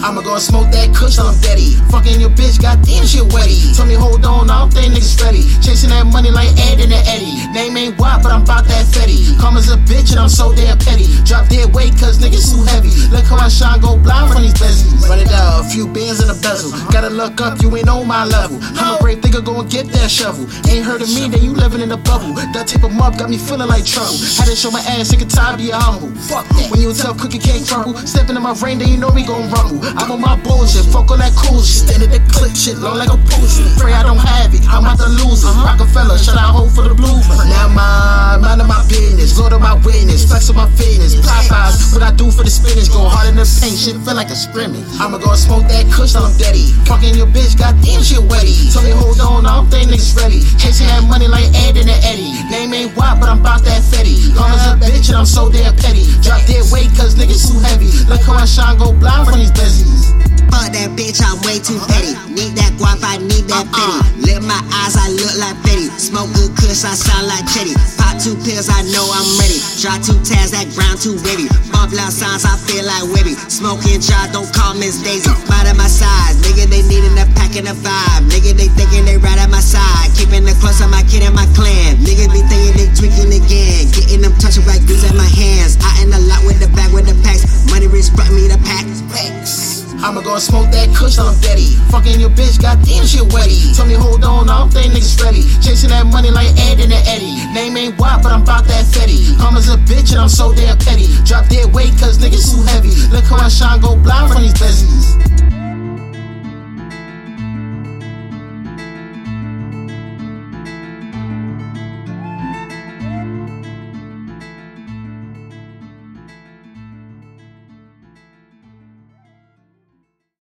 I'ma go and smoke that kush till I'm deady. Fucking your bitch, goddamn shit wetty. Told me hold on, I don't think niggas ready. Chasing that money like Ed and the Eddie. Name ain't wide, but I'm about that fetty. Come as a bitch and I'm so damn petty. Drop dead weight cause niggas too heavy. I shine, go blind from these bezies. Run it down, a few bands in the bezel. Gotta look up, you ain't on my level. I'm a brave nigga, go and get that shovel. Ain't heard of me, then you living in a bubble. That tape em up got me feeling like trouble. Had to show my ass, sick and tired, be a humble. Fuck that. When you a tough cookie can't crumble. Stepping in my rain, then you know we gon' rumble. I'm on my bullshit, fuck all that cool shit. Stand at the clip shit, long like a pussy. Pray I don't have it, I'm about to lose it. Uh-huh. Rockefeller, shut out hope for the my fitness. Popeyes, what I do for the spinach, go hard in the paint, shit feel like a scrimmage. I'ma go smoke that kush till I'm deady. Fucking your bitch, goddamn shit wetty. Told me hold on, I don't think niggas ready. Chasing that money like Ed and the Eddie. Name ain't wide, but I'm about that fetty. Come as a bitch and I'm so damn petty. Drop dead weight cause niggas too heavy. Look how I shine, go blind from these bezies. Fuck that bitch, I'm way too petty. Need that guap, I need that uh-uh. fetty. Lift my eyes, I look like. Smoke good kush, I sound like Chetty. Pop two pills, I know I'm ready. Drop two tabs, that ground too wavy. Bump loud sounds, I feel like Webby. Smoking jar, don't call Miss Daisy. Right at my side, nigga, they needin' a pack and a vibe. Nigga, they thinking they right at my side. Keeping the close on my kid and my clan. Nigga be thinking they tweaking again. Getting them touching like dudes at my hands. I in the lot with the bag with the packs. Moneyrich brought me the pack. I'ma go and smoke that kush till I'm deady. Fucking your bitch, goddamn shit wetty. Tell me hold on, I don't think niggas ready. Chasing that money like Ed and the Eddie. Name ain't wide, but I'm about that fetty. Come as a bitch and I'm so damn petty. Drop dead weight cause niggas too heavy. Look how I shine, go blind from these bezies.